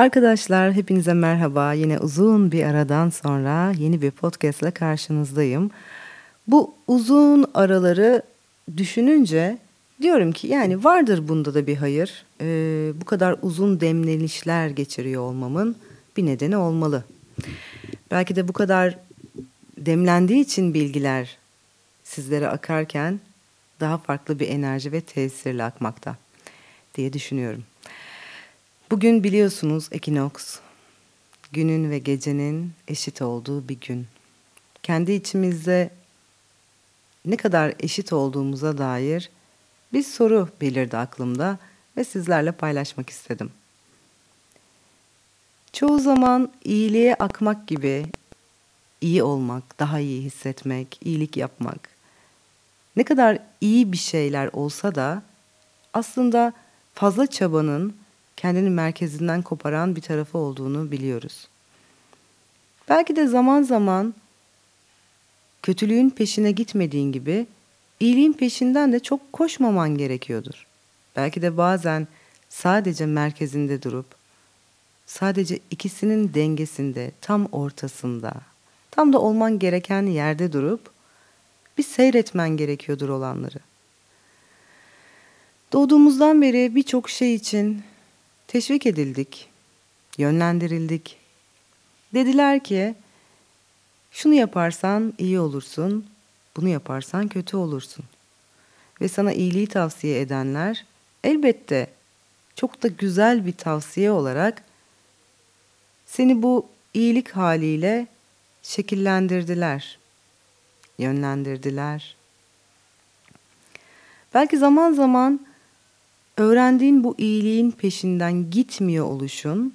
Arkadaşlar hepinize merhaba. Yine uzun bir aradan sonra yeni bir podcast ile karşınızdayım. Bu uzun araları düşününce diyorum ki yani vardır bunda da bir hayır. Ee, bu kadar uzun demlenişler geçiriyor olmamın bir nedeni olmalı. Belki de bu kadar demlendiği için bilgiler sizlere akarken daha farklı bir enerji ve tesirle akmakta diye düşünüyorum. Bugün biliyorsunuz ekinoks, günün ve gecenin eşit olduğu bir gün. Kendi içimizde ne kadar eşit olduğumuza dair bir soru belirdi aklımda ve sizlerle paylaşmak istedim. Çoğu zaman iyiliğe akmak gibi iyi olmak, daha iyi hissetmek, iyilik yapmak ne kadar iyi bir şeyler olsa da aslında fazla çabanın kendini merkezinden koparan bir tarafı olduğunu biliyoruz. Belki de zaman zaman kötülüğün peşine gitmediğin gibi iyiliğin peşinden de çok koşmaman gerekiyordur. Belki de bazen sadece merkezinde durup sadece ikisinin dengesinde, tam ortasında, tam da olman gereken yerde durup bir seyretmen gerekiyordur olanları. Doğduğumuzdan beri birçok şey için teşvik edildik, yönlendirildik. Dediler ki şunu yaparsan iyi olursun, bunu yaparsan kötü olursun. Ve sana iyiliği tavsiye edenler elbette çok da güzel bir tavsiye olarak seni bu iyilik haliyle şekillendirdiler, yönlendirdiler. Belki zaman zaman öğrendiğin bu iyiliğin peşinden gitmiyor oluşun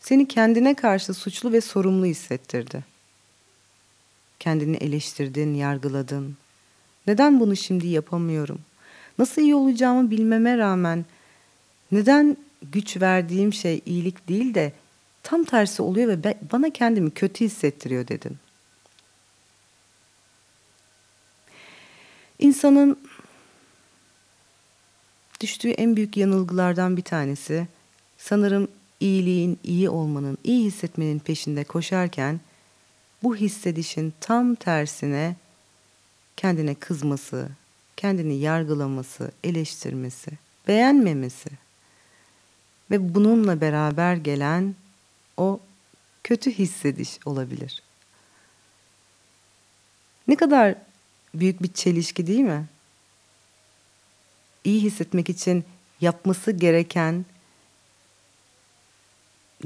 seni kendine karşı suçlu ve sorumlu hissettirdi. Kendini eleştirdin, yargıladın. Neden bunu şimdi yapamıyorum? Nasıl iyi olacağımı bilmeme rağmen neden güç verdiğim şey iyilik değil de tam tersi oluyor ve bana kendimi kötü hissettiriyor dedin. İnsanın düştüğü en büyük yanılgılardan bir tanesi sanırım iyiliğin, iyi olmanın, iyi hissetmenin peşinde koşarken bu hissedişin tam tersine kendine kızması, kendini yargılaması, eleştirmesi, beğenmemesi ve bununla beraber gelen o kötü hissediş olabilir. Ne kadar büyük bir çelişki değil mi? İyi hissetmek için yapması gereken,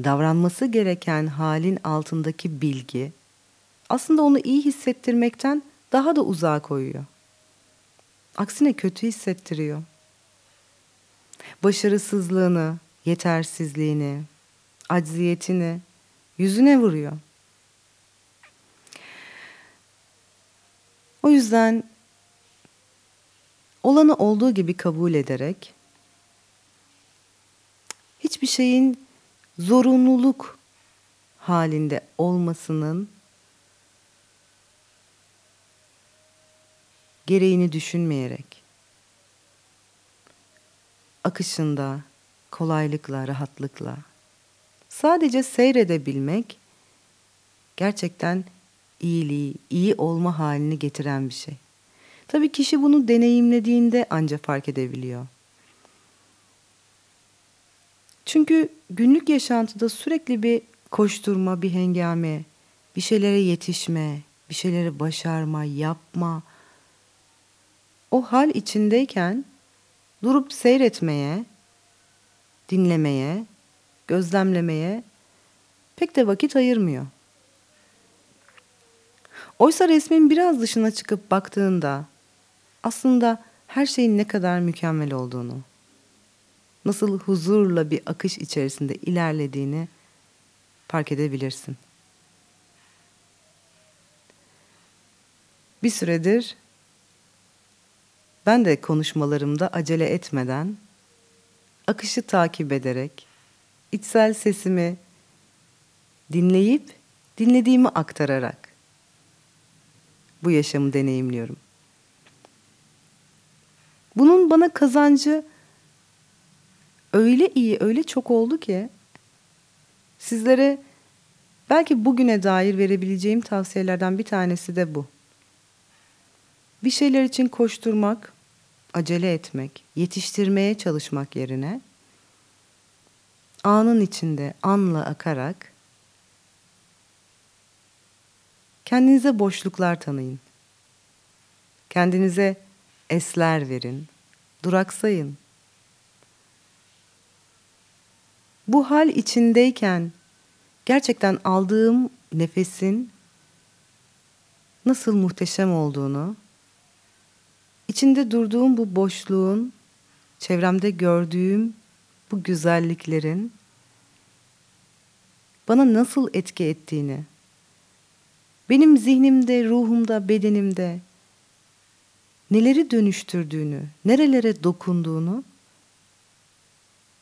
davranması gereken halin altındaki bilgi aslında onu iyi hissettirmekten daha da uzağa koyuyor. Aksine kötü hissettiriyor. Başarısızlığını, yetersizliğini, acziyetini yüzüne vuruyor. O yüzden olanı olduğu gibi kabul ederek hiçbir şeyin zorunluluk halinde olmasının gereğini düşünmeyerek akışında kolaylıkla, rahatlıkla sadece seyredebilmek gerçekten iyiliği, iyi olma halini getiren bir şey. Tabii kişi bunu deneyimlediğinde ancak fark edebiliyor. Çünkü günlük yaşantıda sürekli bir koşturma, bir hengame, bir şeylere yetişme, bir şeyleri başarma, yapma. O hal içindeyken durup seyretmeye, dinlemeye, gözlemlemeye pek de vakit ayırmıyor. Oysa resmin biraz dışına çıkıp baktığında aslında her şeyin ne kadar mükemmel olduğunu, nasıl huzurla bir akış içerisinde ilerlediğini fark edebilirsin. Bir süredir ben de konuşmalarımda acele etmeden, akışı takip ederek, içsel sesimi dinleyip dinlediğimi aktararak bu yaşamı deneyimliyorum. Bunun bana kazancı öyle iyi, öyle çok oldu ki Sizlere belki bugüne dair verebileceğim tavsiyelerden bir tanesi de bu. Bir şeyler için koşturmak, acele etmek, yetiştirmeye çalışmak yerine anın içinde anla akarak kendinize boşluklar tanıyın. Kendinize esler verin, duraksayın. Bu hal içindeyken gerçekten aldığım nefesin nasıl muhteşem olduğunu, içinde durduğum bu boşluğun, çevremde gördüğüm bu güzelliklerin bana nasıl etki ettiğini, benim zihnimde, ruhumda, bedenimde neleri dönüştürdüğünü, nerelere dokunduğunu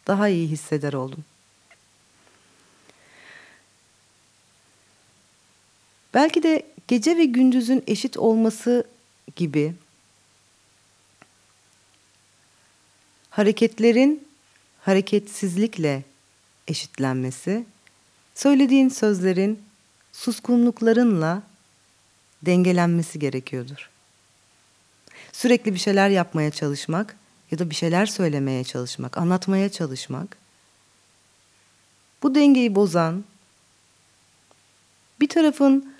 daha iyi hisseder oldum. Belki de gece ve gündüzün eşit olması gibi hareketlerin hareketsizlikle eşitlenmesi, söylediğin sözlerin suskunluklarınla dengelenmesi gerekiyordur. Sürekli bir şeyler yapmaya çalışmak ya da bir şeyler söylemeye çalışmak, anlatmaya çalışmak bu dengeyi bozan bir tarafın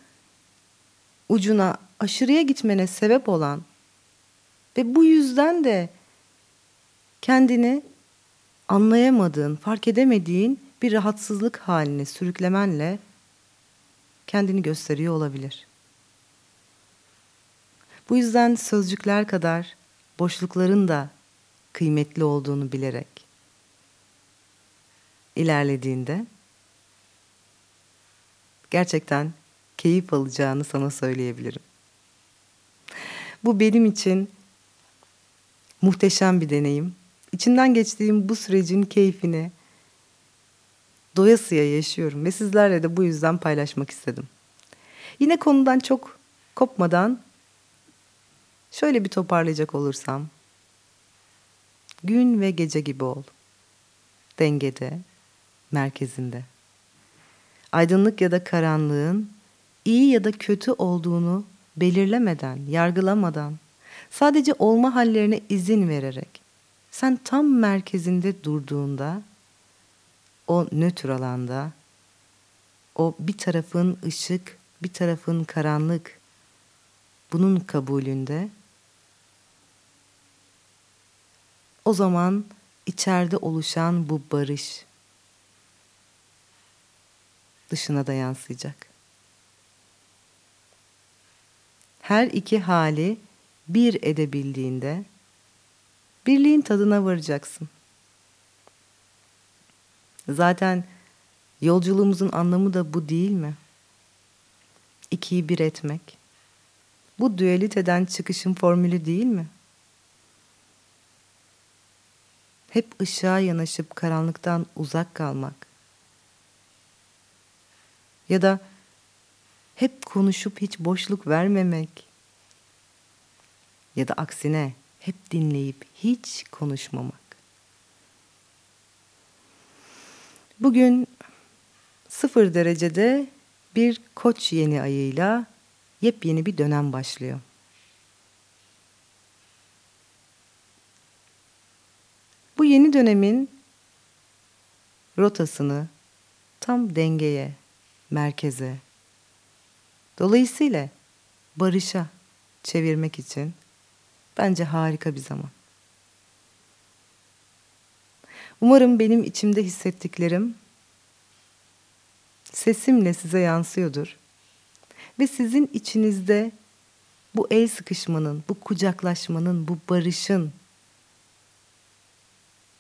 ucuna aşırıya gitmene sebep olan ve bu yüzden de kendini anlayamadığın, fark edemediğin bir rahatsızlık haline sürüklemenle kendini gösteriyor olabilir. Bu yüzden sözcükler kadar boşlukların da kıymetli olduğunu bilerek ilerlediğinde gerçekten keyif alacağını sana söyleyebilirim. Bu benim için muhteşem bir deneyim. İçinden geçtiğim bu sürecin keyfini doyasıya yaşıyorum ve sizlerle de bu yüzden paylaşmak istedim. Yine konudan çok kopmadan şöyle bir toparlayacak olursam. Gün ve gece gibi ol. Dengede, merkezinde. Aydınlık ya da karanlığın iyi ya da kötü olduğunu belirlemeden, yargılamadan, sadece olma hallerine izin vererek sen tam merkezinde durduğunda o nötr alanda o bir tarafın ışık, bir tarafın karanlık bunun kabulünde o zaman içeride oluşan bu barış dışına da yansıyacak. Her iki hali bir edebildiğinde birliğin tadına varacaksın. Zaten yolculuğumuzun anlamı da bu değil mi? İkiyi bir etmek. Bu dualiteden çıkışın formülü değil mi? Hep ışığa yanaşıp karanlıktan uzak kalmak. Ya da hep konuşup hiç boşluk vermemek. Ya da aksine hep dinleyip hiç konuşmamak. Bugün sıfır derecede bir koç yeni ayıyla yepyeni bir dönem başlıyor. Yeni dönemin rotasını tam dengeye, merkeze, dolayısıyla barışa çevirmek için bence harika bir zaman. Umarım benim içimde hissettiklerim sesimle size yansıyordur. Ve sizin içinizde bu el sıkışmanın, bu kucaklaşmanın, bu barışın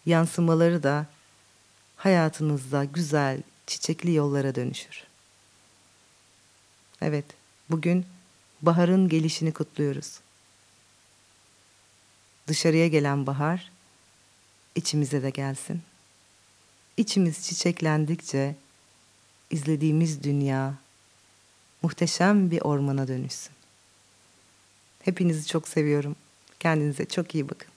yansımaları da hayatınızda güzel, çiçekli yollara dönüşür. Evet, bugün baharın gelişini kutluyoruz. Dışarıya gelen bahar içimize de gelsin. İçimiz çiçeklendikçe izlediğimiz dünya muhteşem bir ormana dönüşsün. Hepinizi çok seviyorum. Kendinize çok iyi bakın.